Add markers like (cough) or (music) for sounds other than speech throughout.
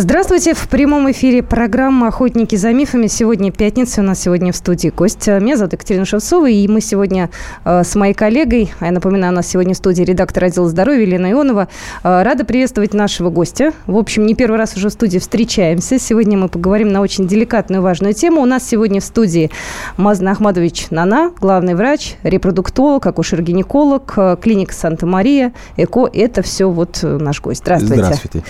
Здравствуйте. В прямом эфире программа «Охотники за мифами». Сегодня пятница. У нас сегодня в студии гость. Меня зовут Екатерина Шевцова. И мы сегодня э, с моей коллегой, а я напоминаю, у нас сегодня в студии редактор отдела здоровья Елена Ионова, э, рада приветствовать нашего гостя. В общем, не первый раз уже в студии встречаемся. Сегодня мы поговорим на очень деликатную, важную тему. У нас сегодня в студии Мазна Ахмадович Нана, главный врач, репродуктолог, акушер-гинеколог, э, клиника Санта-Мария, ЭКО. Это все вот э, наш гость. Здравствуйте. Здравствуйте.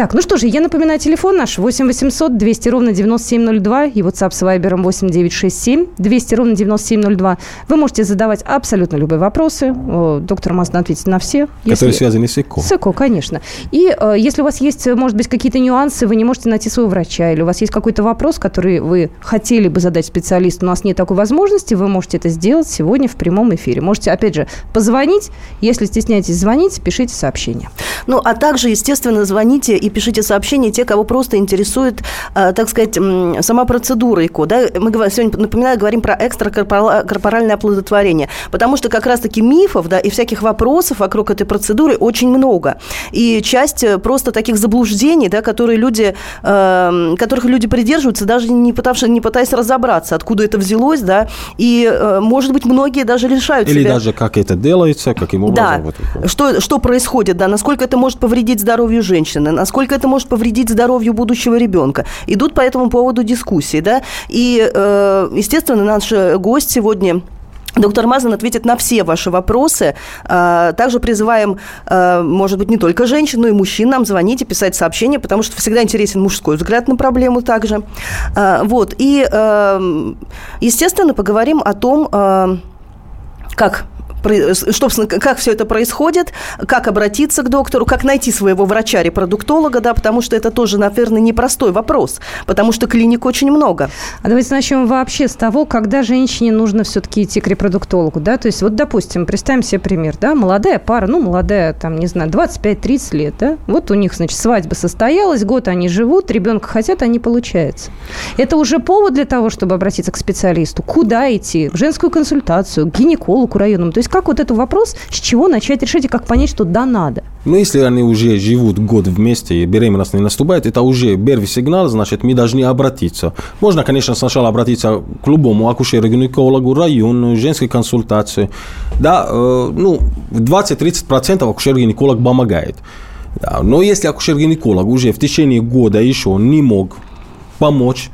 Так, ну что же, я напоминаю, телефон наш 8 800 200 ровно 9702 и WhatsApp с Viber 8 967 200 ровно 9702. Вы можете задавать абсолютно любые вопросы. Доктор Мазна ответит на все. Которые связаны с ЭКО. С ЭКО, конечно. И э, если у вас есть, может быть, какие-то нюансы, вы не можете найти своего врача, или у вас есть какой-то вопрос, который вы хотели бы задать специалисту, но у нас нет такой возможности, вы можете это сделать сегодня в прямом эфире. Можете, опять же, позвонить. Если стесняетесь звонить, пишите сообщение. Ну, а также, естественно, звоните и пишите сообщения те, кого просто интересует, э, так сказать, сама процедура ЭКО. Да? Мы сегодня, напоминаю, говорим про экстракорпоральное оплодотворение, потому что как раз-таки мифов да, и всяких вопросов вокруг этой процедуры очень много. И часть э, просто таких заблуждений, да, которые люди, э, которых люди придерживаются, даже не, пытавшись, не пытаясь разобраться, откуда это взялось, да, и, э, может быть, многие даже лишают Или себя... даже как это делается, каким образом. Да, вот, что, что происходит, да, насколько это может повредить здоровью женщины, насколько это может повредить здоровью будущего ребенка. Идут по этому поводу дискуссии, да, и, э, естественно, наш гость сегодня Доктор Мазан ответит на все ваши вопросы. А, также призываем, а, может быть, не только женщин, но и мужчин нам звонить и писать сообщения, потому что всегда интересен мужской взгляд на проблему также. А, вот. И, естественно, поговорим о том, как что, как все это происходит, как обратиться к доктору, как найти своего врача-репродуктолога, да, потому что это тоже, наверное, непростой вопрос, потому что клиник очень много. А давайте начнем вообще с того, когда женщине нужно все-таки идти к репродуктологу, да, то есть вот, допустим, представим себе пример, да, молодая пара, ну, молодая, там, не знаю, 25-30 лет, да, вот у них, значит, свадьба состоялась, год они живут, ребенка хотят, а не получается. Это уже повод для того, чтобы обратиться к специалисту. Куда идти? В женскую консультацию, к гинекологу районному, то есть как вот этот вопрос, с чего начать решить и как понять, что да, надо? Ну, если они уже живут год вместе и беременность не наступает, это уже первый сигнал, значит, мы должны обратиться. Можно, конечно, сначала обратиться к любому акушеру-гинекологу, району, женской консультации. Да, э, ну, 20-30% акушер-гинеколог помогает. Да, но если акушер-гинеколог уже в течение года еще не мог помочь,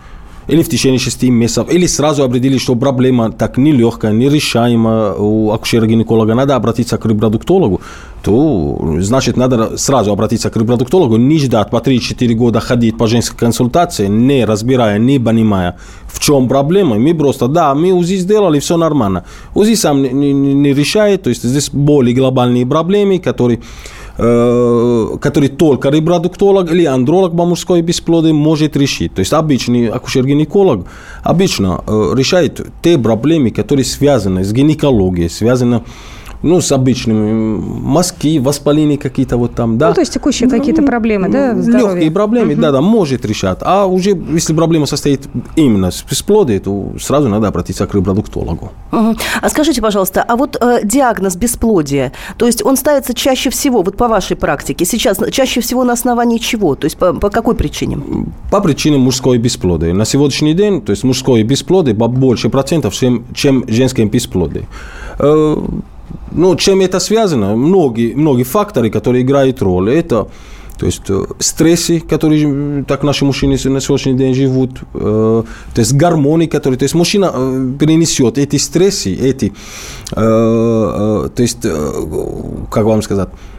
или в течение 6 месяцев, или сразу определили, что проблема так нелегкая, нерешаема у акушера-гинеколога, надо обратиться к репродуктологу, то, значит, надо сразу обратиться к репродуктологу, не ждать по 3-4 года ходить по женской консультации, не разбирая, не понимая, в чем проблема. Мы просто, да, мы УЗИ сделали, все нормально. УЗИ сам не, не, не решает, то есть здесь более глобальные проблемы, которые который только репродуктолог или андролог по мужской бесплодии может решить. То есть обычный акушер-гинеколог обычно э, решает те проблемы, которые связаны с гинекологией, связаны ну, с обычными мазки, воспаления какие-то вот там, да. Ну, то есть текущие ну, какие-то проблемы, да, Легкие проблемы, угу. да, да, может решать. А уже, если проблема состоит именно с бесплодием, то сразу надо обратиться к репродуктологу. Угу. А скажите, пожалуйста, а вот э, диагноз бесплодия, то есть он ставится чаще всего, вот по вашей практике, сейчас чаще всего на основании чего? То есть по, по какой причине? По причине мужской бесплодия. На сегодняшний день, то есть мужское бесплодие больше процентов, чем, чем женское бесплодие. Э, ну, чем это связано? Многие, многие факторы, которые играют роль. Это то есть э, стрессы, которые так наши мужчины на сегодняшний день живут, э, то есть гормоны, которые, то есть мужчина э, перенесет эти стрессы, эти, то есть, как вам сказать, Э,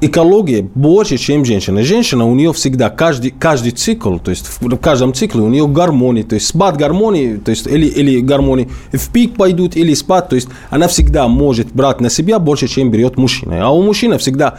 экология больше, чем женщина. Женщина, у нее всегда каждый, каждый цикл, то есть в каждом цикле у нее гормоны, то есть спад гормоны, то есть или, или гормоны в пик пойдут, или спад, то есть она всегда может брать на себя больше, чем берет мужчина. А у мужчины всегда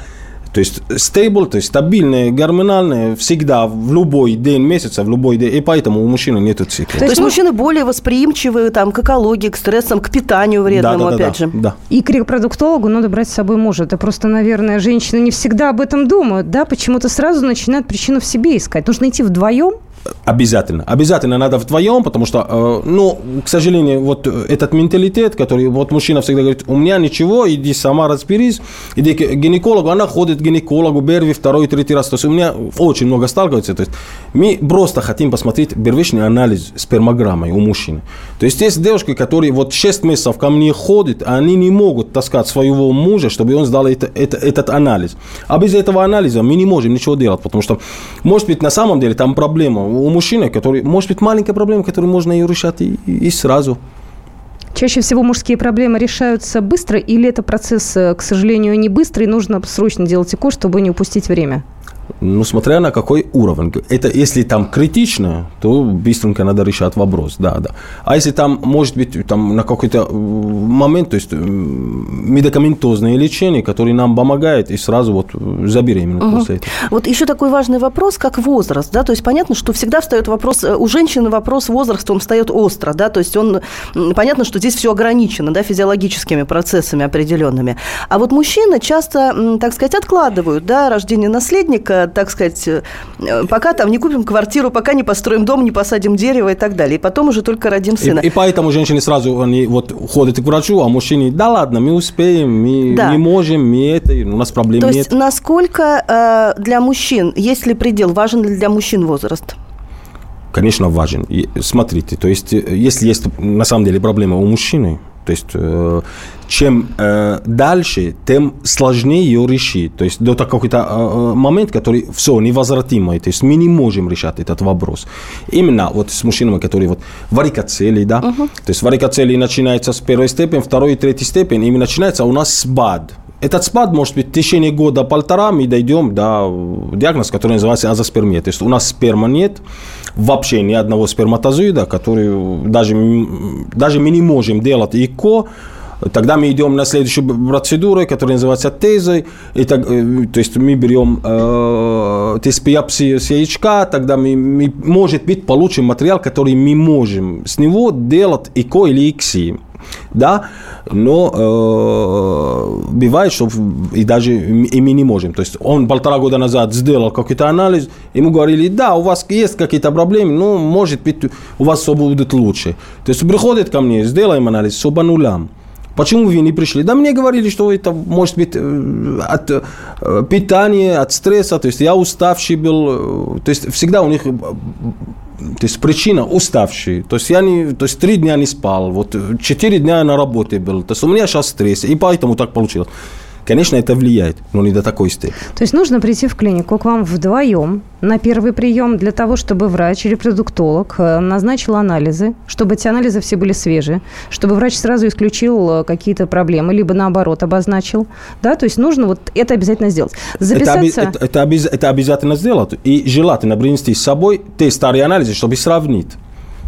то есть стейбл, то есть стабильное, гормональное всегда в любой день месяца, в любой день. И поэтому у мужчины нет цикла. То есть мужчины более восприимчивы там, к экологии, к стрессам, к питанию вредному, да, да, опять да, же. Да. И к репродуктологу надо брать с собой мужа. Это просто, наверное, женщины не всегда об этом думают, да, почему-то сразу начинают причину в себе искать. Нужно идти вдвоем, Обязательно. Обязательно надо вдвоем, потому что, э, ну, к сожалению, вот этот менталитет, который, вот мужчина всегда говорит, у меня ничего, иди сама разберись, иди к гинекологу, она ходит к гинекологу, Берви второй, третий раз. То есть у меня очень много сталкивается. То есть мы просто хотим посмотреть первичный анализ спермограммой у мужчины. То есть есть девушки, которые вот 6 месяцев ко мне ходят, а они не могут таскать своего мужа, чтобы он сдал это, это, этот анализ. А без этого анализа мы не можем ничего делать, потому что, может быть, на самом деле там проблема у мужчины, который, может быть, маленькая проблема, которую можно ее решать и, и сразу. Чаще всего мужские проблемы решаются быстро, или это процесс, э, к сожалению, не быстрый, нужно срочно делать ЭКО, чтобы не упустить время? Ну, смотря на какой уровень. Это если там критично, то быстренько надо решать вопрос, да, да. А если там, может быть, там на какой-то э, момент, то есть э, медикаментозное лечение, которое нам помогает, и сразу вот забеременеть угу. после этого. Вот еще такой важный вопрос, как возраст, да, то есть понятно, что всегда встает вопрос, э, у женщины вопрос возраста, он встает остро, да, то есть он, понятно, что здесь все ограничено, да, физиологическими процессами определенными. А вот мужчины часто, так сказать, откладывают, да, рождение наследника, так сказать, э, пока там не купим квартиру, пока не построим дом, не посадим дерево и так далее. И потом уже только родим сына. И, и поэтому женщины сразу они вот ходят к врачу, а мужчины, да ладно, мы успеем, мы да. не можем, мы это, у нас проблем То нет. есть насколько э, для мужчин, есть ли предел, важен ли для мужчин возраст? Конечно, важен. Смотрите, то есть, э, если есть на самом деле проблема у мужчины, то есть, э, чем э, дальше, тем сложнее ее решить. То есть, до какой-то э, момент, который все невозвратимый. То есть, мы не можем решать этот вопрос. Именно вот с мужчинами, которые вот варикоцелии, да. Uh-huh. То есть, варикоцелии начинается с первой степени, второй и третьей степени. И начинается у нас с БАД. Этот спад может быть в течение года-полтора мы дойдем до диагноза, который называется азоспермия. То есть у нас сперма нет, вообще ни одного сперматозоида, который даже, даже мы не можем делать ЭКО, Тогда мы идем на следующую процедуру, которая называется тезой. И так, э, то есть мы берем э, тест биопсии с яичка, тогда мы, мы, может быть, получим материал, который мы можем с него делать ЭКО или ИКСИ да, но э, бывает, что и даже и мы не можем. То есть он полтора года назад сделал какой-то анализ, ему говорили, да, у вас есть какие-то проблемы, но может быть у вас все будет лучше. То есть приходит ко мне, сделаем анализ, все по нулям. Почему вы не пришли? Да мне говорили, что это может быть э, от э, питания, от стресса. То есть я уставший был. Э, то есть всегда у них то есть причина уставший. То есть я не, то есть три дня не спал, вот четыре дня на работе был. То есть у меня сейчас стресс, и поэтому так получилось. Конечно, это влияет, но не до такой степени. То есть нужно прийти в клинику к вам вдвоем на первый прием для того, чтобы врач, репродуктолог э, назначил анализы, чтобы эти анализы все были свежие, чтобы врач сразу исключил э, какие-то проблемы, либо наоборот обозначил. Да, то есть нужно вот это обязательно сделать. Записаться... Это, это, это, это обязательно сделать. И желательно принести с собой те старые анализы, чтобы сравнить.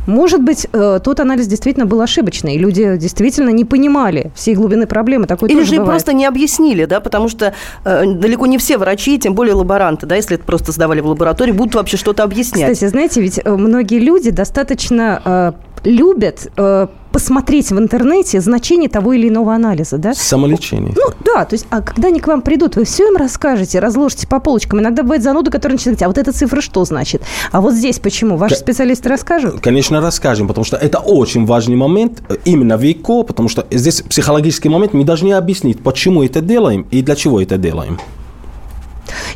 Может быть, э, тот анализ действительно был ошибочный, и люди действительно не понимали всей глубины проблемы. Такой Или же бывает. просто не объяснили, да, потому что э, далеко не все врачи, тем более лаборанты, да, если это просто сдавали в лаборатории, будут вообще что-то объяснять. Кстати, знаете, ведь э, многие люди достаточно э, любят э, посмотреть в интернете значение того или иного анализа, да? Самолечение. Ну, да, то есть, а когда они к вам придут, вы все им расскажете, разложите по полочкам. Иногда бывает зануды, которые начинают говорить, а вот эта цифра что значит? А вот здесь почему? Ваши К- специалисты расскажут? Конечно, расскажем, потому что это очень важный момент э, именно в ИКО, потому что здесь психологический момент, мы должны объяснить, почему это делаем и для чего это делаем.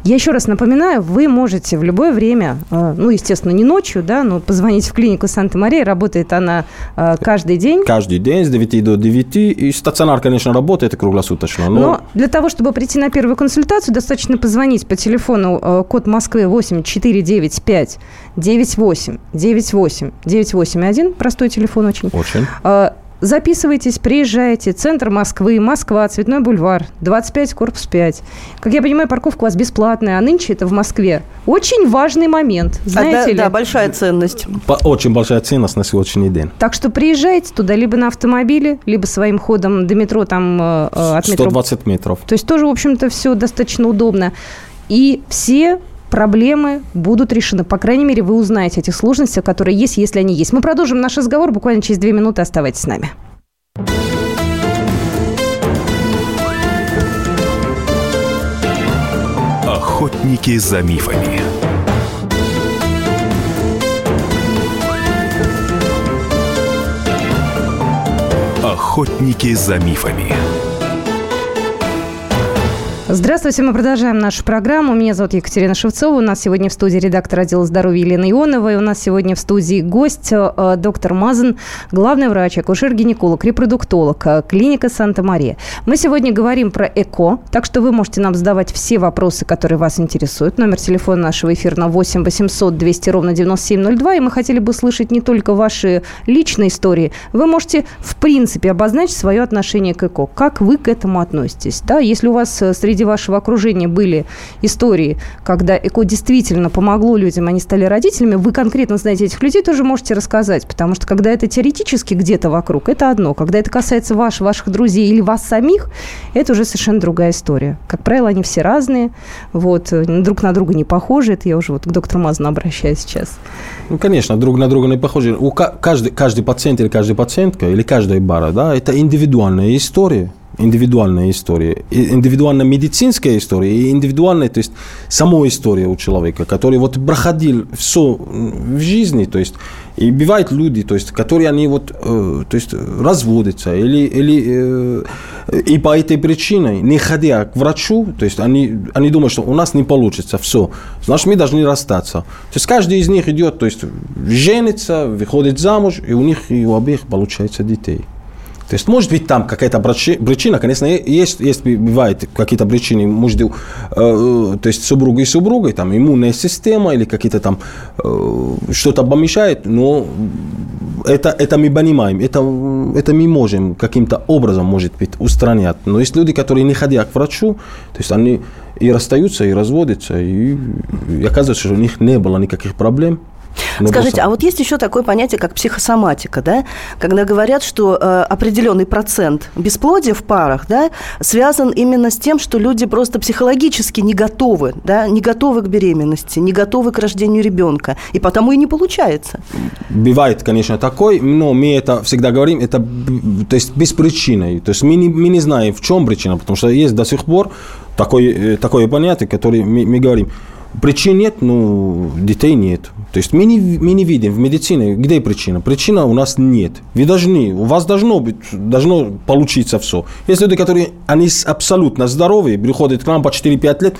Я еще раз напоминаю, вы можете в любое время, э, ну, естественно, не ночью, да, но позвонить в клинику Санта-Мария. Работает она э, каждый день. Каждый день с 9 до 9. И стационар, конечно, работает круглосуточно. Но... но для того, чтобы прийти на первую консультацию, достаточно позвонить по телефону э, код Москвы 8495 98 98 981. Простой телефон очень. Очень. Записывайтесь, приезжайте. Центр Москвы, Москва, Цветной бульвар, 25, корпус 5. Как я понимаю, парковка у вас бесплатная, а нынче это в Москве. Очень важный момент, знаете а, да, ли? Да, большая ценность. Очень большая ценность на сегодняшний день. Так что приезжайте туда либо на автомобиле, либо своим ходом до метро, там э, э от метро. 120 метров. То есть тоже, в общем-то, все достаточно удобно. И все проблемы будут решены. По крайней мере, вы узнаете этих сложностей, которые есть, если они есть. Мы продолжим наш разговор буквально через две минуты. Оставайтесь с нами. Охотники за мифами. Охотники за мифами. Здравствуйте, мы продолжаем нашу программу. Меня зовут Екатерина Шевцова. У нас сегодня в студии редактор отдела здоровья Елена Ионова. И у нас сегодня в студии гость э, доктор Мазан, главный врач, акушер-гинеколог, репродуктолог, э, клиника Санта-Мария. Мы сегодня говорим про ЭКО, так что вы можете нам задавать все вопросы, которые вас интересуют. Номер телефона нашего эфира на 8 800 200 ровно 9702. И мы хотели бы слышать не только ваши личные истории. Вы можете, в принципе, обозначить свое отношение к ЭКО. Как вы к этому относитесь? Да? Если у вас э, среди среди вашего окружения были истории, когда ЭКО действительно помогло людям, они стали родителями, вы конкретно знаете этих людей, тоже можете рассказать, потому что когда это теоретически где-то вокруг, это одно. Когда это касается вас, ваших друзей или вас самих, это уже совершенно другая история. Как правило, они все разные, вот, друг на друга не похожи. Это я уже вот к доктору Мазану обращаюсь сейчас. Ну, конечно, друг на друга не похожи. У каждый, каждый пациент или каждая пациентка, или каждая бара, да, это индивидуальная история индивидуальная история, индивидуальная медицинская история и индивидуальная, то есть самая история у человека, который вот проходил все в жизни, то есть и бывают люди, то есть, которые они вот, э, то есть разводятся или, или э, и по этой причине, не ходя к врачу, то есть они, они думают, что у нас не получится, все, значит мы должны расстаться. То есть каждый из них идет, то есть женится, выходит замуж, и у них и у обеих получается детей. То есть, может быть, там какая-то причина, конечно, есть, есть бывает какие-то причины между, э, то есть, супругой и супругой, там, иммунная система или какие-то там, э, что-то помешает, но это, это мы понимаем, это, это мы можем каким-то образом, может быть, устранять. Но есть люди, которые не ходят к врачу, то есть, они и расстаются, и разводятся, и, и оказывается, что у них не было никаких проблем. Ну, Скажите, просто... а вот есть еще такое понятие, как психосоматика, да? Когда говорят, что э, определенный процент бесплодия в парах, да, связан именно с тем, что люди просто психологически не готовы, да, не готовы к беременности, не готовы к рождению ребенка, и потому и не получается. Бывает, конечно, такой, но мы это всегда говорим, это то есть без причины. То есть мы не, мы не знаем, в чем причина, потому что есть до сих пор такое, э, такое понятие, которое мы, мы говорим, Причин нет, ну, детей нет. То есть мы не, мы не видим в медицине, где причина. Причина у нас нет. Вы должны, у вас должно быть, должно получиться все. Есть люди, которые, они абсолютно здоровые, приходят к нам по 4-5 лет,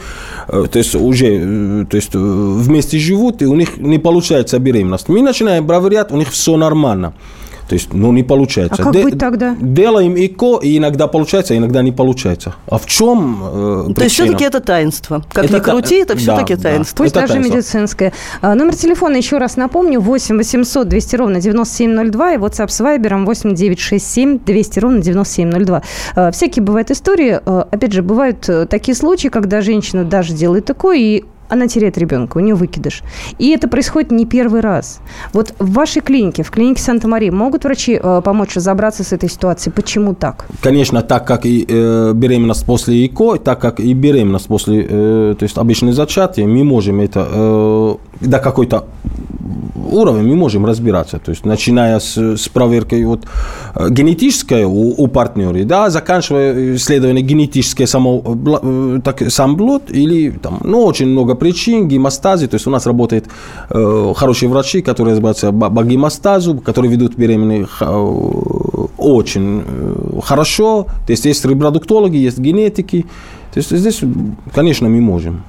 э, то есть уже э, то есть э, вместе живут, и у них не получается беременность. Мы начинаем проверять, у них все нормально. То есть, ну, не получается. А как Де- быть тогда? Делаем ИКО, и иногда получается, иногда не получается. А в чем э, причина? То есть, все-таки это таинство. Как это ни крути, это все-таки да, таинство. Пусть это даже таинство. медицинское. А, номер телефона, еще раз напомню, 8 800 200 ровно 9702, и WhatsApp с Viber 8 967 200 ровно 9702. А, всякие бывают истории. А, опять же, бывают э, такие случаи, когда женщина даже делает такое, и она теряет ребенка, у нее выкидыш. И это происходит не первый раз. Вот в вашей клинике, в клинике Санта-Мария, могут врачи э, помочь разобраться с этой ситуацией? Почему так? Конечно, так как и э, беременность после ЭКО, так как и беременность после э, то есть обычной зачатия, мы можем это э, до какой-то уровень мы можем разбираться. То есть, начиная с, с проверкой вот, э, генетической у, у партнера, да, заканчивая исследование генетическое само, э, так, сам блод, или там, ну, очень много причин, гемостазы. То есть, у нас работают э, хорошие врачи, которые разбираются по гемостазу, которые ведут беременных э, очень э, хорошо. То есть, есть репродуктологи, есть генетики. То есть, здесь, конечно, мы можем.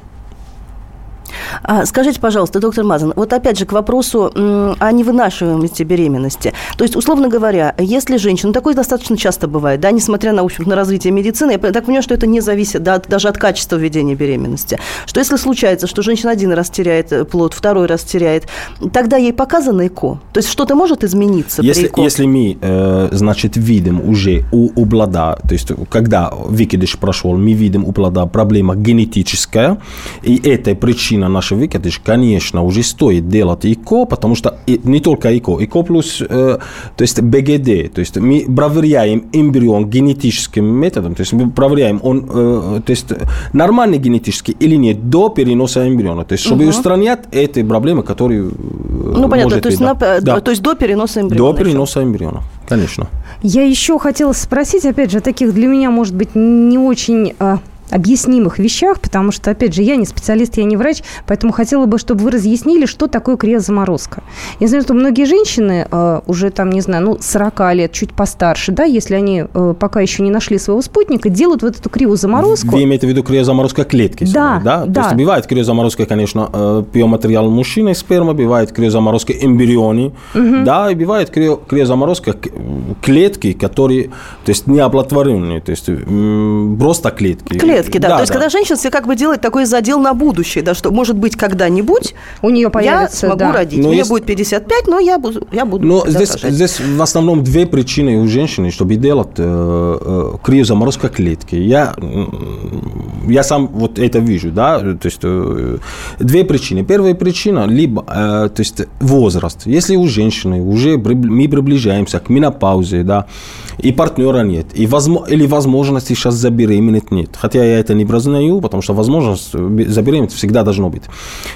А, скажите, пожалуйста, доктор Мазан, вот опять же к вопросу о невынашиваемости беременности. То есть, условно говоря, если женщина, ну, такое достаточно часто бывает, да, несмотря на, в общем, на развитие медицины, я так понимаю, что это не зависит да, даже от качества ведения беременности, что если случается, что женщина один раз теряет э, плод, второй раз теряет, тогда ей показано ЭКО? То есть, что-то может измениться если, при ЭКО? Если мы, э, значит, видим уже у, у плода, то есть, когда выкидыш прошел, мы видим у плода проблема генетическая, и это причина нашего выкидыша, конечно, уже стоит делать ИКО, потому что и, не только ИКО, ИКО плюс, э, то есть БГД, то есть мы проверяем эмбрион генетическим методом, то есть мы проверяем, он, э, то есть нормальный генетически или нет до переноса эмбриона, то есть чтобы угу. устранять эти проблемы, которые э, Ну, понятно, то есть, быть, на, да. то есть до переноса эмбриона. До переноса еще. эмбриона, конечно. Я еще хотела спросить, опять же, таких для меня, может быть, не очень... А, объяснимых вещах, потому что, опять же, я не специалист, я не врач, поэтому хотела бы, чтобы вы разъяснили, что такое криозаморозка. Я знаю, что многие женщины э, уже там, не знаю, ну, 40 лет, чуть постарше, да, если они э, пока еще не нашли своего спутника, делают вот эту криозаморозку. Вы имеете в виду криозаморозка клетки? Да, да. да. То есть бывает криозаморозка, конечно, э, биоматериал мужчины, сперма, бывает криозаморозка эмбрионы, угу. да, и бывает крио, криозаморозка клетки, которые, то есть не оплодотворенные, то есть просто клетки. Клетки, да. да то есть да. когда женщина себе как бы делает такой задел на будущее, да, что может быть когда-нибудь у нее появится, я смогу да. родить. Но Мне есть... будет 55, но я буду, я буду. Но здесь, здесь в основном две причины у женщины, чтобы делать э, э, криозаморозка клетки. Я, я сам вот это вижу, да, то есть э, две причины. Первая причина либо, э, то есть возраст. Если у женщины уже мы приближаемся к менопаузе, да, и партнера нет, и возможно, или возможности сейчас забеременеть нет. Хотя я это не признаю, потому что возможность забеременеть всегда должно быть.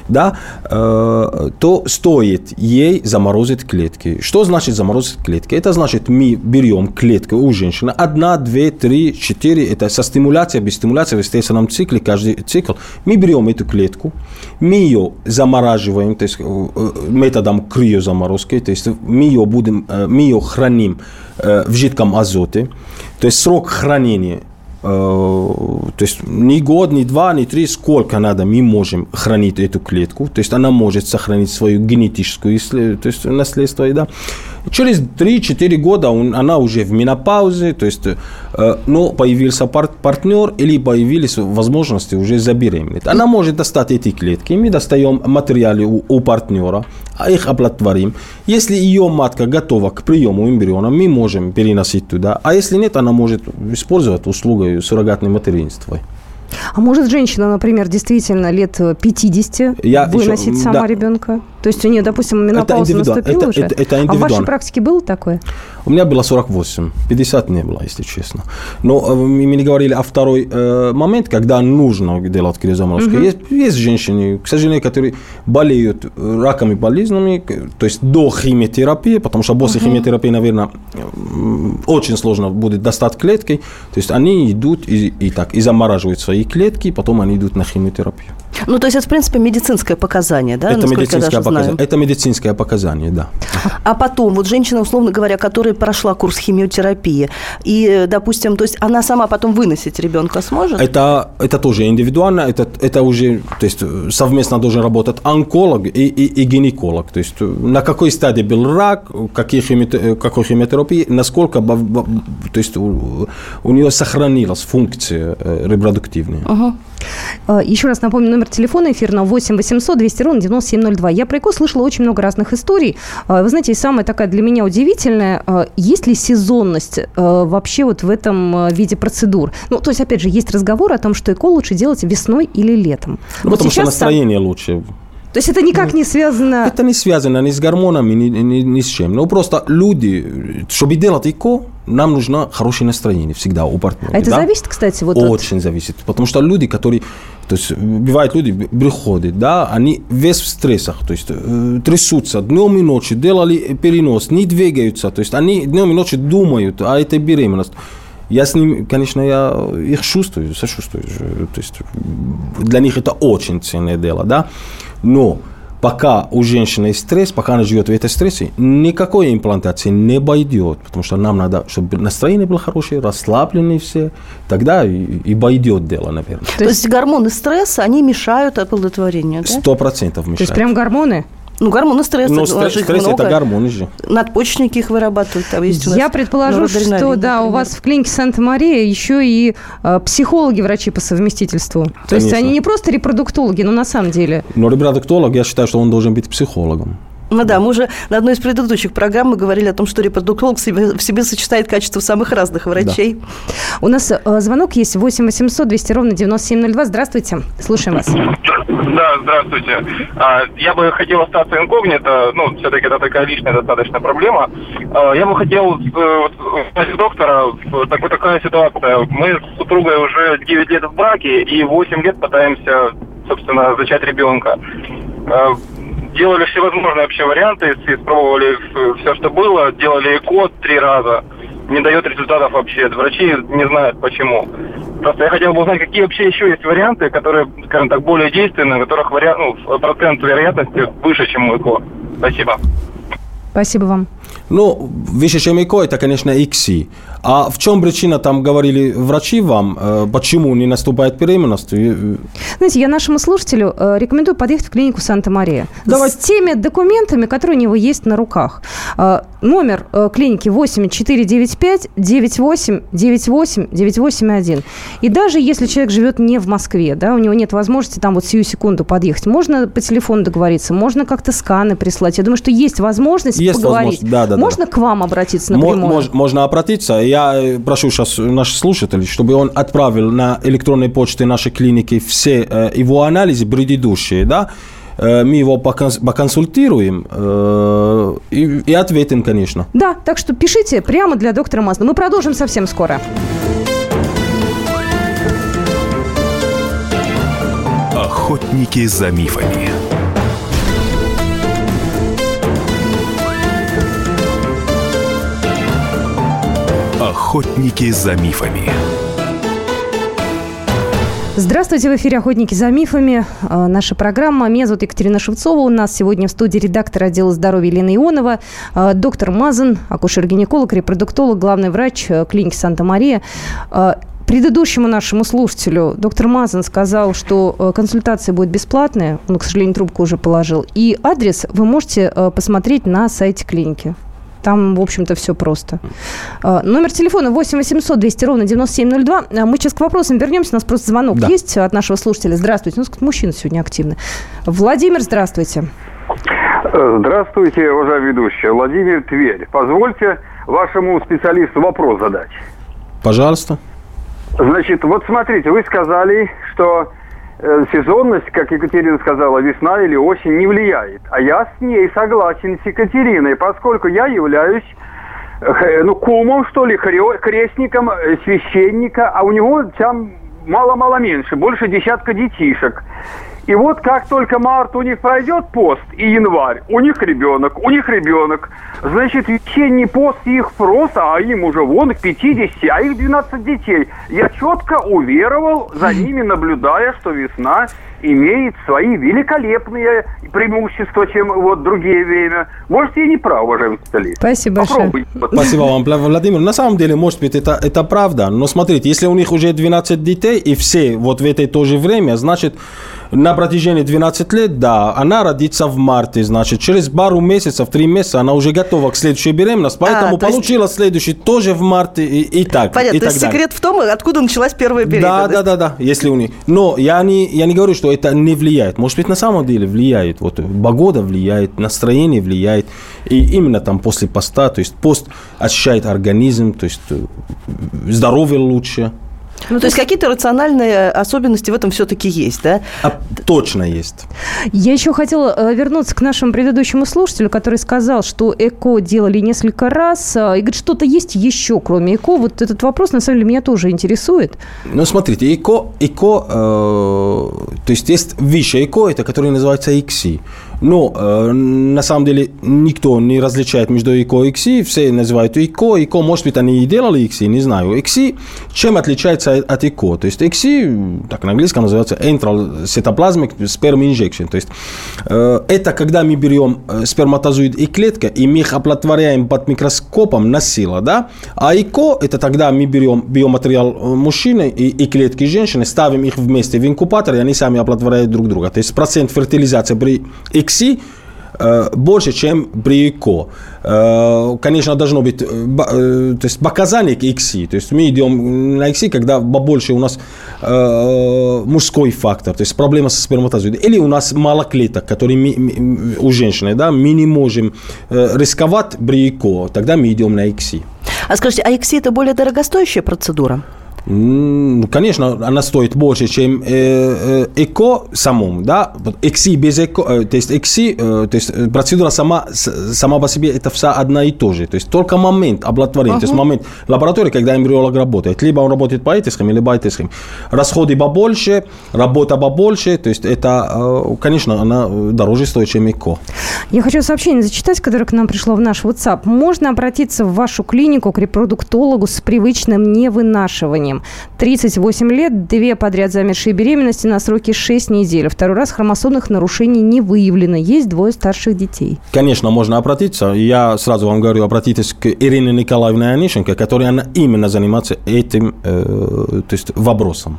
Да, э, то стоит ей заморозить клетки. Что значит заморозить клетки? Это значит, мы берем клетку у женщины, одна, две, три, четыре, это со стимуляцией, без стимуляции в естественном цикле, каждый цикл. Мы берем эту клетку, мы ее замораживаем, то есть э, методом криозаморозки, то есть мы ее будем, э, мы ее храним в жидком азоте. То есть срок хранения э, то есть ни год, ни два, ни три, сколько надо, мы можем хранить эту клетку. То есть она может сохранить свою генетическую то есть наследство. Да? Через 3-4 года он, она уже в менопаузе, то есть, э, но появился пар партнер или появились возможности уже забеременеть. Она может достать эти клетки, мы достаем материалы у, у партнера, а их оплодотворим. Если ее матка готова к приему эмбриона, мы можем переносить туда, а если нет, она может использовать услугу суррогатной материнства. А может женщина, например, действительно лет 50 Я выносить еще, сама да. ребенка? То есть у нее, допустим, менопауза наступила это, уже? Это, это а в вашей практике было такое? У меня было 48, 50 не было, если честно. Но э, мы не говорили о второй э, момент, когда нужно делать кризоморозку. Угу. Есть, есть женщины, к сожалению, которые болеют э, раками болезнями, то есть до химиотерапии, потому что после угу. химиотерапии, наверное, очень сложно будет достать клетки. То есть они идут и, и так, и замораживают свои клетки, потом они идут на химиотерапию. Ну, то есть это, в принципе, медицинское показание, да? Это медицинское, показание, это медицинское показание, да. А потом, вот женщина, условно говоря, которая прошла курс химиотерапии, и, допустим, то есть она сама потом выносить ребенка сможет? Это, это тоже индивидуально, это, это уже, то есть совместно должен работать онколог и, и, и гинеколог. То есть на какой стадии был рак, какие химиотерапии, какой химиотерапии, насколько то есть у, у нее сохранилась функция э, репродуктивная. Угу. Еще раз напомню, номер телефона эфирного 8 800 200 ровно 9702. Я про ЭКО слышала очень много разных историй. А, вы знаете, самая такая для меня удивительная, а, есть ли сезонность вообще вот в этом виде процедур? Ну, то есть, опять же, есть разговор о том, что ЭКО лучше делать весной или летом. Ну, вот потому что настроение лучше. То есть это никак не связано... Это не связано ни с гормонами, ни, ни, ни с чем. Но просто люди, чтобы делать ЭКО, нам нужно хорошее настроение всегда у партнера. А это да? зависит, кстати, вот Очень от... зависит. Потому что люди, которые... То есть бывают люди, приходят, да, они весь в стрессах, то есть э, трясутся днем и ночью, делали перенос, не двигаются, то есть они днем и ночью думают о этой беременности. Я с ними, конечно, я их чувствую, сочувствую. То есть для них это очень ценное дело, да. Но пока у женщины есть стресс, пока она живет в этой стрессе, никакой имплантации не пойдет, потому что нам надо, чтобы настроение было хорошее, расслабленные все, тогда и, и пойдет дело, наверное. То есть гормоны стресса, они мешают оплодотворению, Сто процентов мешают. То есть прям гормоны? Ну, гормоны стресса. Ну, стресс, стресс много. это гормоны же. Надпочечники их вырабатывают. Там есть у нас Я предположу, что например. да, у вас в клинике Санта-Мария еще и э, психологи, врачи по совместительству. Конечно. То есть они не просто репродуктологи, но на самом деле. Но репродуктолог, я считаю, что он должен быть психологом. Ну да, мы уже на одной из предыдущих программ мы говорили о том, что репродуктолог в себе, в себе сочетает качество самых разных врачей. Да. У нас э, звонок есть 8 800 200 ровно 9702. Здравствуйте, слушаем вас. Да, здравствуйте. А, я бы хотел остаться инкогнито, ну, все-таки это такая личная достаточно проблема. А, я бы хотел спросить э, доктора, такой, такая ситуация. Мы с супругой уже 9 лет в браке и 8 лет пытаемся, собственно, зачать ребенка а, делали все возможные вообще варианты, испробовали все, что было, делали ЭКО три раза. не дает результатов вообще. Врачи не знают почему. Просто я хотел бы узнать, какие вообще еще есть варианты, которые, скажем так, более действенные, у которых вариант, ну, процент вероятности выше, чем у ЭКО. Спасибо. Спасибо вам. Ну, выше, чем ЭКО, это, конечно, ИКСИ. А в чем причина, там говорили врачи вам, э, почему не наступает беременность? Знаете, я нашему слушателю э, рекомендую подъехать в клинику Санта-Мария. Давай. С теми документами, которые у него есть на руках. Э, номер клиники 8495 98 98 981. И даже если человек живет не в Москве, да, у него нет возможности там вот сию секунду подъехать, можно по телефону договориться, можно как-то сканы прислать. Я думаю, что есть возможность есть поговорить. Возможность. Да, да, можно да. к вам обратиться напрямую? Мож, можно обратиться. Я э, прошу сейчас наших слушателей, чтобы он отправил на электронной почте нашей клиники все э, его анализы предыдущие, да, э, мы его поконсультируем э, и, и ответим, конечно. Да, так что пишите прямо для доктора Мазна. Мы продолжим совсем скоро. Охотники за мифами. Охотники за мифами. Здравствуйте, в эфире «Охотники за мифами». Э, наша программа. Меня зовут Екатерина Шевцова. У нас сегодня в студии редактор отдела здоровья Елена Ионова, э, доктор Мазан, акушер-гинеколог, репродуктолог, главный врач э, клиники Санта-Мария. Предыдущему нашему слушателю доктор Мазан сказал, что консультация будет бесплатная. Он, к сожалению, трубку уже положил. И адрес вы можете посмотреть на сайте клиники. Там, в общем-то, все просто. А, номер телефона 8 800 200 ровно 9702. А, мы сейчас к вопросам вернемся. У нас просто звонок да. есть от нашего слушателя. Здравствуйте. У нас мужчина сегодня активный. Владимир, здравствуйте. Здравствуйте, уважаемый ведущий. Владимир Тверь. Позвольте вашему специалисту вопрос задать. Пожалуйста. Значит, вот смотрите, вы сказали, что Э, сезонность, как Екатерина сказала, весна или осень не влияет. А я с ней согласен с Екатериной, поскольку я являюсь э, ну, кумом, что ли, крестником э, священника, а у него там мало-мало меньше, больше десятка детишек. И вот как только март у них пройдет пост и январь, у них ребенок, у них ребенок, значит, весенний пост их просто, а им уже вон к 50, а их 12 детей. Я четко уверовал, за ними наблюдая, что весна имеет свои великолепные преимущества, чем вот другие время. Может, я не прав, уважаемый специалист. Спасибо большое. Спасибо вам, Владимир. На самом деле, может быть, это, это правда. Но смотрите, если у них уже 12 детей, и все вот в это то же время, значит, на протяжении 12 лет, да, она родится в марте, значит, через пару месяцев, три месяца она уже готова к следующей беременности, поэтому а, получила есть... следующий тоже в марте и, и так. Понятно, и то есть далее. секрет в том, откуда началась первая беременность. Да, да, да, да, если у них. Но я не, я не говорю, что это не влияет. Может быть, на самом деле влияет. Вот погода влияет, настроение влияет. И именно там после поста, то есть пост ощущает организм, то есть э, здоровье лучше. Ну, то есть какие-то рациональные особенности в этом все-таки есть, да? А, точно есть. Я еще хотела э, вернуться к нашему предыдущему слушателю, который сказал, что ЭКО делали несколько раз. Э, и говорит, что-то есть еще, кроме ЭКО. Вот этот вопрос, на самом деле, меня тоже интересует. Ну, смотрите, ЭКО, ЭКО э, то есть есть высшее ЭКО, это которое называется ИКСИ. Но э, на самом деле никто не различает между ИКО и ИКСИ. Все называют ИКО. ИКО, может быть, они и делали ИКСИ, не знаю. ИКСИ чем отличается от ИКО? То есть ИКСИ, так на английском называется Entral Cytoplasmic Sperm Injection. То есть э, это когда мы берем э, сперматозоид и клетка, и мы их оплодотворяем под микроскопом на сила, да? А ИКО это тогда мы берем биоматериал э, мужчины и, и клетки женщины, ставим их вместе в инкубатор, и они сами оплодотворяют друг друга. То есть процент фертилизации при XI э, больше, чем при ЭКО. Э, конечно, должно быть э, то есть показание к XI. То есть мы идем на XI, когда больше у нас мужской фактор, то есть проблема со сперматозоидом. Или у нас мало клеток, которые у женщины, да, мы не можем рисковать при ЭКО, тогда мы идем на XI. А скажите, а XI это более дорогостоящая процедура? Конечно, она стоит больше, чем э, э, ЭКО самому, да, ЭКСИ без ЭКО, э, то есть ЭКСИ, то есть процедура сама, сама по себе это вся одна и то же, то есть только момент оплодотворения, то есть момент лаборатории, когда эмбриолог работает, либо он работает по этой схеме, либо этой схеме. Расходы побольше, работа побольше, то есть это, конечно, она дороже стоит, чем ЭКО. Я хочу сообщение зачитать, которое к нам пришло в наш WhatsApp. Можно обратиться в вашу клинику к репродуктологу с привычным невынашиванием. 38 лет, две подряд замершие беременности на сроке 6 недель. Второй раз хромосомных нарушений не выявлено. Есть двое старших детей. Конечно, можно обратиться. Я сразу вам говорю, обратитесь к Ирине Николаевне Онищенко, которая она именно занимается этим э, то есть вопросом.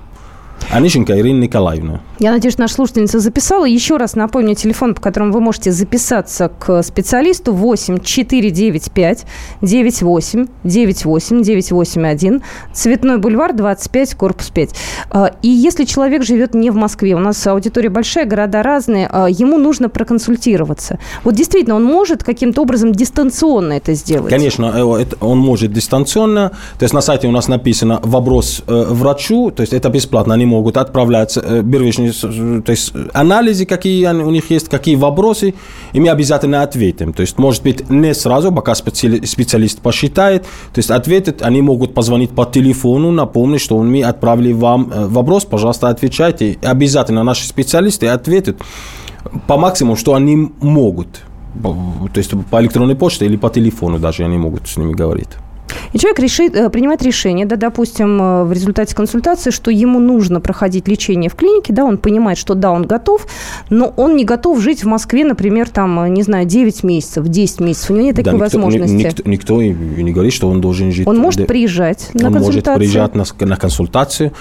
Онищенко Ирина Николаевна. Я надеюсь, наша слушательница записала. Еще раз напомню телефон, по которому вы можете записаться к специалисту 8 495 98 98 981 Цветной бульвар 25, корпус 5. А, И если человек живет не в Москве, у нас аудитория большая, города разные, а, ему нужно проконсультироваться. Вот действительно, он может каким-то образом дистанционно это сделать? Конечно, э, он может дистанционно. То есть на сайте у нас написано вопрос э, врачу, то есть это бесплатно. Они могут отправлять э, первичные э, то есть анализы, какие у них есть, какие вопросы, и мы обязательно ответим. То есть, может быть, не сразу, пока специали- специалист посчитает, то есть ответит, они могут позвонить по телефону, напомнить, что мы отправили вам э, вопрос, пожалуйста, отвечайте. Обязательно наши специалисты ответят по максимуму, что они могут. То есть по электронной почте или по телефону даже они могут с ними говорить. И человек решит, э, принимает решение, да, допустим, э, в результате консультации, что ему нужно проходить лечение в клинике, да, он понимает, что да, он готов, но он не готов жить в Москве, например, там, э, не знаю, 9 месяцев, 10 месяцев, у него нет Да, такой никто, ни- возможности. никто, никто не говорит, что он должен жить. Он может приезжать на он может консультацию. приезжать на, на консультацию,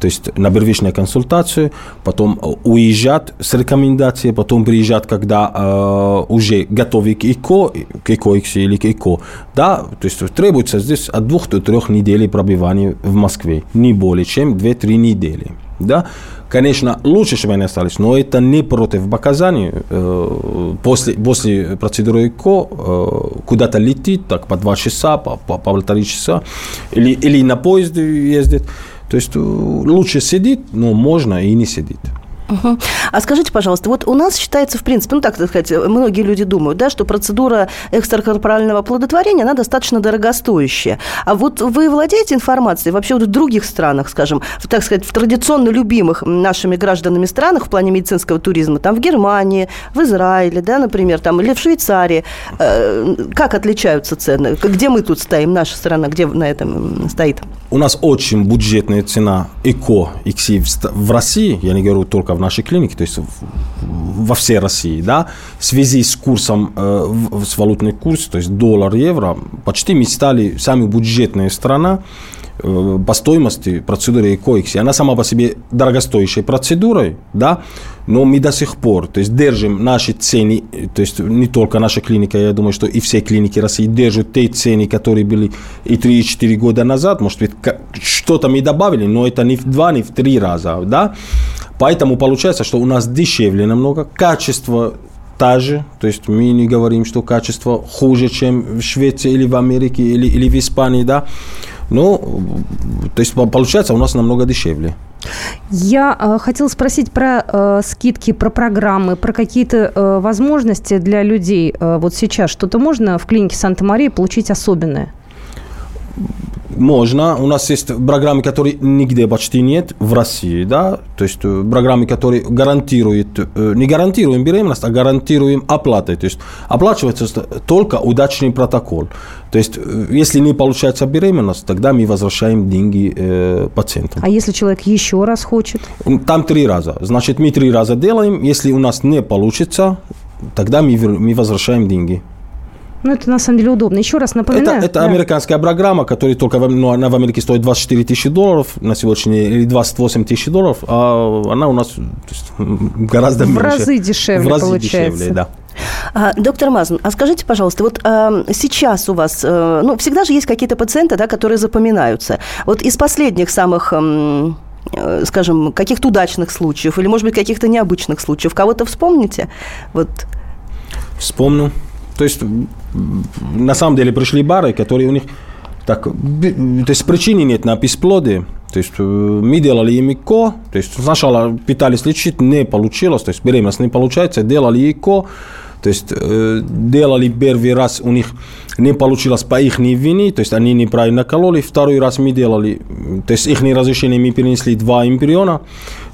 то есть на первичную консультацию, потом уезжать с рекомендацией, потом приезжать, когда э, уже готовы к ЭКО, к ЭКО или к ЭКО. Да, то есть требуется здесь от двух до трех недель пробивания в Москве, не более чем 2-3 недели. Да? Конечно, лучше, чтобы они остались, но это не противопоказание. Э, после, после процедуры ЭКО э, куда-то летит, так по два часа, по, по, по полтора часа, или, или на поезде ездит. То есть э, лучше сидит, но можно и не сидит. А скажите, пожалуйста, вот у нас считается, в принципе, ну так сказать, многие люди думают, да, что процедура экстракорпорального оплодотворения, она достаточно дорогостоящая. А вот вы владеете информацией вообще вот в других странах, скажем, в, так сказать, в традиционно любимых нашими гражданами странах в плане медицинского туризма, там в Германии, в Израиле, да, например, там, или в Швейцарии, э, как отличаются цены? Где мы тут стоим, наша страна, где на этом стоит? У нас очень бюджетная цена ЭКО, ИКСИ в России, я не говорю только в нашей клинике, то есть во всей России, да, в связи с курсом, э, с валютный курс, то есть доллар, евро, почти мы стали самой бюджетной страна э, по стоимости процедуры ЭКО, ИКСИ. Она сама по себе дорогостоящей процедурой, да, но мы до сих пор, то есть держим наши цены, то есть не только наша клиника, я думаю, что и все клиники России держат те цены, которые были и 3-4 года назад, может быть, что-то мы добавили, но это не в два, не в три раза, да, поэтому получается, что у нас дешевле намного, качество та же, то есть мы не говорим, что качество хуже, чем в Швеции или в Америке или, или в Испании, да, но, то есть по- получается у нас намного дешевле. Я э, хотела спросить про э, скидки, про программы, про какие-то э, возможности для людей. Э, вот сейчас что-то можно в клинике Санта-Мария получить особенное? Можно. У нас есть программы, которые нигде почти нет в России, да, то есть э, программы, которые гарантируют, э, не гарантируем беременность, а гарантируем оплатой, то есть оплачивается только удачный протокол. То есть э, если не получается беременность, тогда мы возвращаем деньги э, пациентам. А если человек еще раз хочет? Там три раза. Значит, мы три раза делаем. Если у нас не получится, тогда мы, мы возвращаем деньги. Ну, это на самом деле удобно. Еще раз Это, напоминаю. это да. американская программа, которая только в, ну, она в Америке стоит 24 тысячи долларов на сегодняшний день, или 28 тысяч долларов, а она у нас есть, гораздо В меньше. разы дешевле В разы получается. дешевле, да. А, доктор Мазан, а скажите, пожалуйста, вот а, сейчас у вас, э, ну, всегда же есть какие-то пациенты, да, которые запоминаются. Вот из последних самых э, скажем, каких-то удачных случаев или, может быть, каких-то необычных случаев, кого-то вспомните? Вот. Вспомню. То есть, на самом деле, пришли бары, которые у них так, то есть причины нет на бесплодие. То есть э, мы делали им ЭКО, то есть сначала пытались лечить, не получилось, то есть беременность не получается, делали ЭКО, то есть э, делали первый раз у них не получилось по их вине, то есть они неправильно кололи, второй раз мы делали, то есть их разрешение мы перенесли два эмбриона,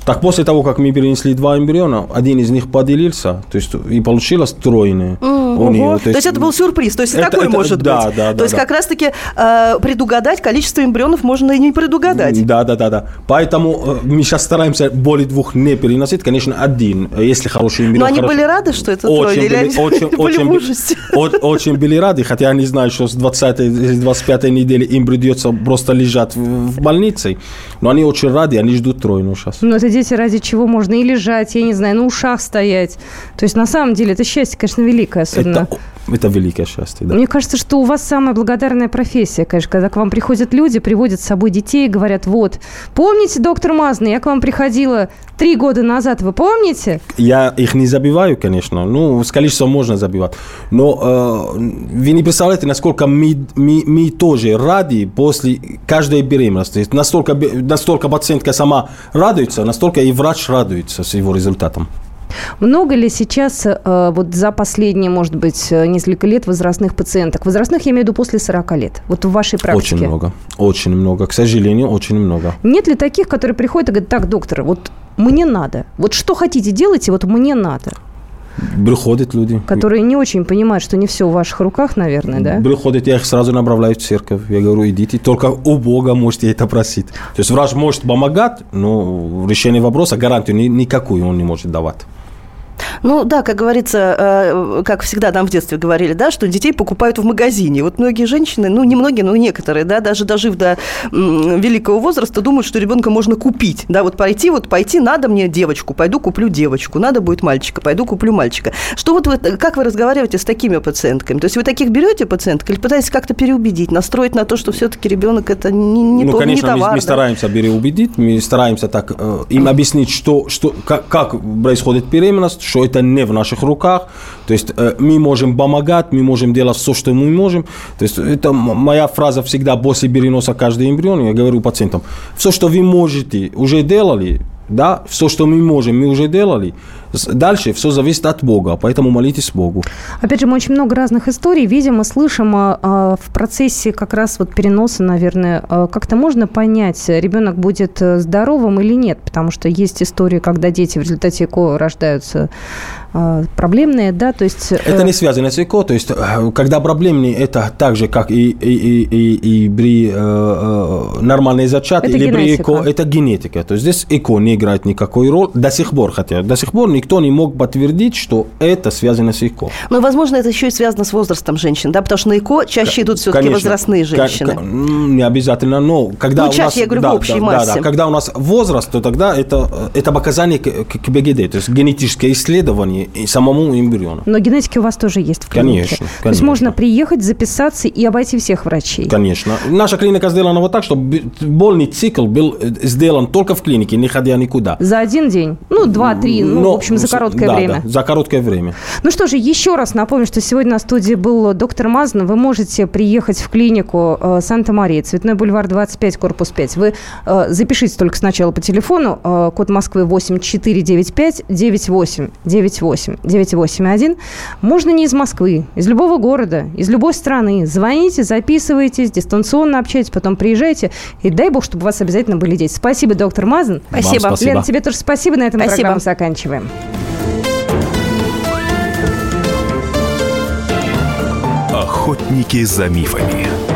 так после того, как мы перенесли два эмбриона, один из них поделился, то есть и получилось тройное. Mm, у нее, то, есть, то есть это был сюрприз, то есть это, такой это, может да, быть. Да, да, то есть да. как раз-таки э, предугадать количество эмбрионов можно и не предугадать. Да, да, да, да. Поэтому э, мы сейчас стараемся более двух не переносить, конечно, один, если хороший эмбрион. Но они хороший. были рады, что это очень трое? Были, или (laughs) очень, были очень, в? (laughs) Очень, были рады, хотя они знают, что с 20-25 недели им придется просто лежать в больнице. Но они очень рады, они ждут тройну сейчас. Ну, это дети ради чего можно и лежать, я не знаю, на ушах стоять. То есть, на самом деле, это счастье, конечно, великое, особенно. Это, это великое счастье, да. Мне кажется, что у вас самая благодарная профессия, конечно, когда к вам приходят люди, приводят с собой детей и говорят, вот, помните, доктор Мазный, я к вам приходила три года назад, вы помните? Я их не забиваю, конечно, ну, с количеством можно забивать, но э, вы не представляете, насколько мы, мы, мы тоже рады после каждой беременности. Настолько, настолько пациентка сама радуется, настолько и врач радуется с его результатом. Много ли сейчас, э, вот за последние, может быть, несколько лет возрастных пациенток? Возрастных я имею в виду после 40 лет. Вот в вашей практике. Очень много. Очень много. К сожалению, очень много. Нет ли таких, которые приходят и говорят, так, доктор, вот мне надо. Вот что хотите делайте, вот мне надо. Приходят люди. Которые не очень понимают, что не все в ваших руках, наверное, да? Приходят, я их сразу направляю в церковь. Я говорю, идите, только у Бога можете это просить. То есть врач может помогать, но решение вопроса, гарантию никакую он не может давать. Ну да, как говорится, э, как всегда нам в детстве говорили, да, что детей покупают в магазине. Вот многие женщины, ну не многие, но некоторые, да, даже дожив до великого возраста, думают, что ребенка можно купить. Да, вот пойти, вот пойти, надо мне девочку, пойду куплю девочку, надо будет мальчика, пойду куплю мальчика. Что вот вы, как вы разговариваете с такими пациентками? То есть вы таких берете пациенток или пытаетесь как-то переубедить, настроить на то, что все-таки ребенок это не, не ну, то, конечно, не товар? мы, мы да? стараемся переубедить, мы стараемся так э, им объяснить, что, что, как, как происходит беременность, что это не в наших руках. То есть э, мы можем помогать, мы можем делать все, что мы можем. То есть это моя фраза всегда после переноса каждый эмбрион. Я говорю пациентам, все, что вы можете, уже делали, да, все, что мы можем, мы уже делали. Дальше все зависит от Бога, поэтому молитесь Богу. Опять же, мы очень много разных историй видим и слышим а, в процессе как раз вот переноса, наверное, а, как-то можно понять, ребенок будет здоровым или нет, потому что есть истории, когда дети в результате ЭКО рождаются а, проблемные, да, то есть... Это не связано с ЭКО, то есть когда проблемные, это так же, как и, и, и, и, и при э, нормальной зачатии или генетика. при ЭКО, это генетика. То есть здесь ЭКО не играет никакой роли до сих пор, хотя до сих пор никто не мог подтвердить, что это связано с ЭКО. Но, возможно, это еще и связано с возрастом женщин, да, потому что на ЭКО чаще идут все-таки возрастные женщины. К- не обязательно, но когда ну, у чаще, нас, я говорю, да, в общей да, массе. Да, да, когда у нас возраст, то тогда это, это показание к, к, к БГД, то есть генетическое исследование и самому эмбриону. Но генетики у вас тоже есть в клинике. Конечно, То есть конечно. можно приехать, записаться и обойти всех врачей. Конечно. Наша клиника сделана вот так, чтобы больный цикл был э, сделан только в клинике, не ходя никуда. За один день? Ну, два-три, ну, Но- в общем, за короткое да, время. да, за короткое время. Ну что же, еще раз напомню, что сегодня на студии был доктор Мазан. Вы можете приехать в клинику э, Санта-Мария, Цветной бульвар 25, корпус 5. Вы э, запишите только сначала по телефону, э, код Москвы 8495 98 98 981. Можно не из Москвы, из любого города, из любой страны. Звоните, записывайтесь, дистанционно общайтесь, потом приезжайте. И дай бог, чтобы у вас обязательно были дети. Спасибо, доктор Мазан. Вам спасибо. Лена, тебе тоже спасибо. На этом Спасибо. программу заканчиваем. Охотники за мифами.